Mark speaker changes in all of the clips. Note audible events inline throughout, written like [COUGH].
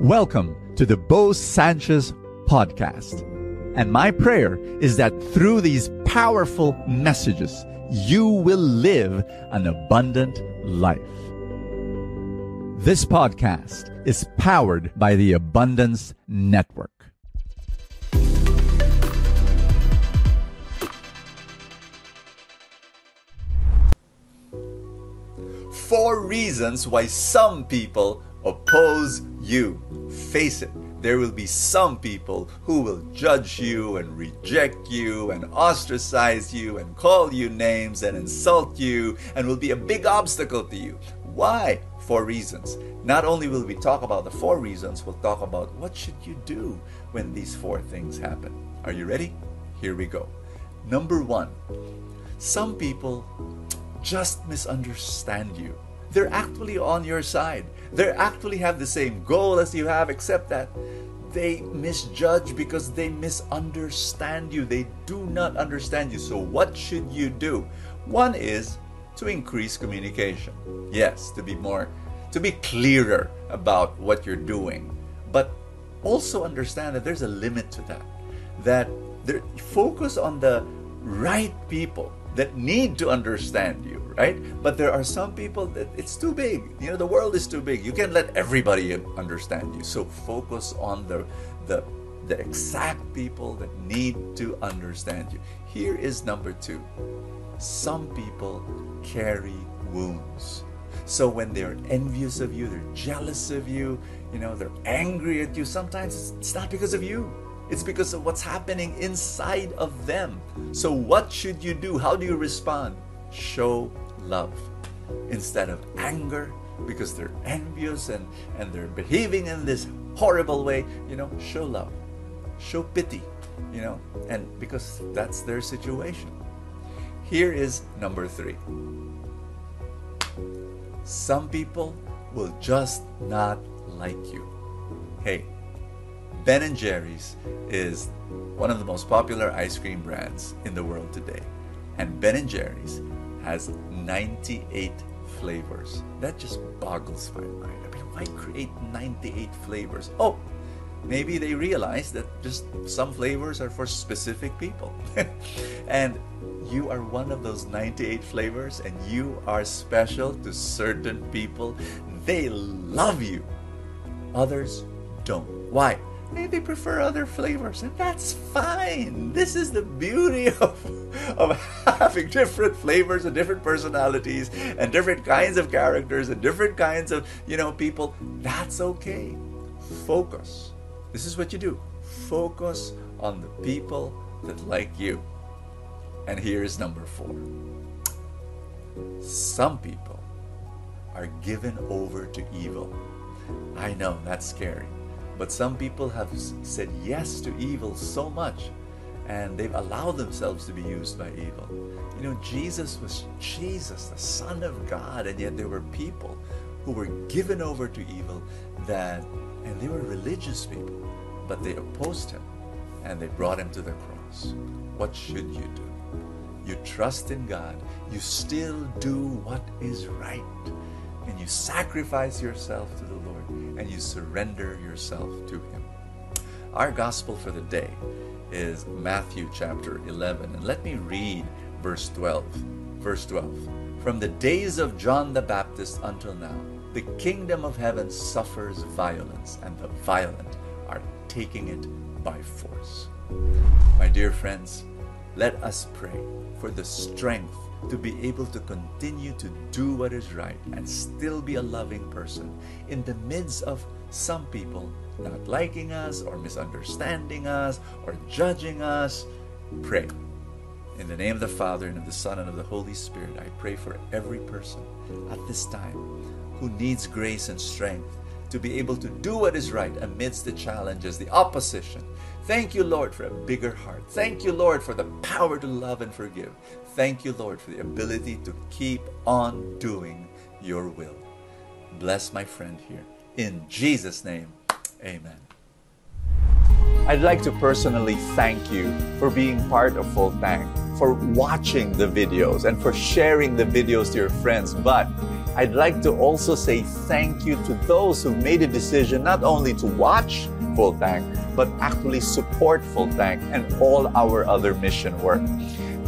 Speaker 1: Welcome to the Bo Sanchez podcast. And my prayer is that through these powerful messages, you will live an abundant life. This podcast is powered by the Abundance Network. Four reasons why some people oppose you. Face it, there will be some people who will judge you and reject you and ostracize you and call you names and insult you and will be a big obstacle to you. Why? Four reasons. Not only will we talk about the four reasons, we'll talk about what should you do when these four things happen. Are you ready? Here we go. Number 1. Some people just misunderstand you they're actually on your side. They actually have the same goal as you have, except that they misjudge because they misunderstand you. They do not understand you. So, what should you do? One is to increase communication. Yes, to be more, to be clearer about what you're doing. But also understand that there's a limit to that. That there, focus on the right people that need to understand you, right? But there are some people that it's too big. You know, the world is too big. You can't let everybody understand you. So focus on the the the exact people that need to understand you. Here is number 2. Some people carry wounds. So when they're envious of you, they're jealous of you, you know, they're angry at you, sometimes it's not because of you it's because of what's happening inside of them. So, what should you do? How do you respond? Show love instead of anger because they're envious and, and they're behaving in this horrible way. You know, show love, show pity, you know, and because that's their situation. Here is number three some people will just not like you. Hey, Ben and Jerry's is one of the most popular ice cream brands in the world today. And Ben and Jerry's has 98 flavors. That just boggles my mind. I mean, why create 98 flavors? Oh, maybe they realize that just some flavors are for specific people. [LAUGHS] and you are one of those 98 flavors and you are special to certain people. They love you. Others don't. Why? Maybe prefer other flavors, and that's fine. This is the beauty [LAUGHS] of, of having different flavors and different personalities and different kinds of characters and different kinds of, you know, people. That's okay. Focus. This is what you do. Focus on the people that like you. And here's number four. Some people are given over to evil. I know that's scary. But some people have said yes to evil so much and they've allowed themselves to be used by evil. You know, Jesus was Jesus, the Son of God, and yet there were people who were given over to evil that, and they were religious people, but they opposed him and they brought him to the cross. What should you do? You trust in God, you still do what is right, and you sacrifice yourself to the and you surrender yourself to Him. Our gospel for the day is Matthew chapter 11. And let me read verse 12. Verse 12. From the days of John the Baptist until now, the kingdom of heaven suffers violence, and the violent are taking it by force. My dear friends, let us pray for the strength to be able to continue to do what is right and still be a loving person in the midst of some people not liking us or misunderstanding us or judging us. Pray. In the name of the Father and of the Son and of the Holy Spirit, I pray for every person at this time who needs grace and strength to be able to do what is right amidst the challenges, the opposition. Thank you, Lord, for a bigger heart. Thank you, Lord, for the power to love and forgive. Thank you, Lord, for the ability to keep on doing your will. Bless my friend here. In Jesus' name, amen. I'd like to personally thank you for being part of Full Tank, for watching the videos, and for sharing the videos to your friends. But I'd like to also say thank you to those who made a decision not only to watch Full Tank, but actually support Full Tank and all our other mission work.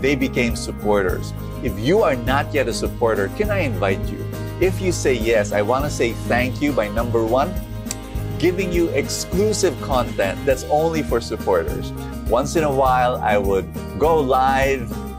Speaker 1: They became supporters. If you are not yet a supporter, can I invite you? If you say yes, I want to say thank you by number one, giving you exclusive content that's only for supporters. Once in a while, I would go live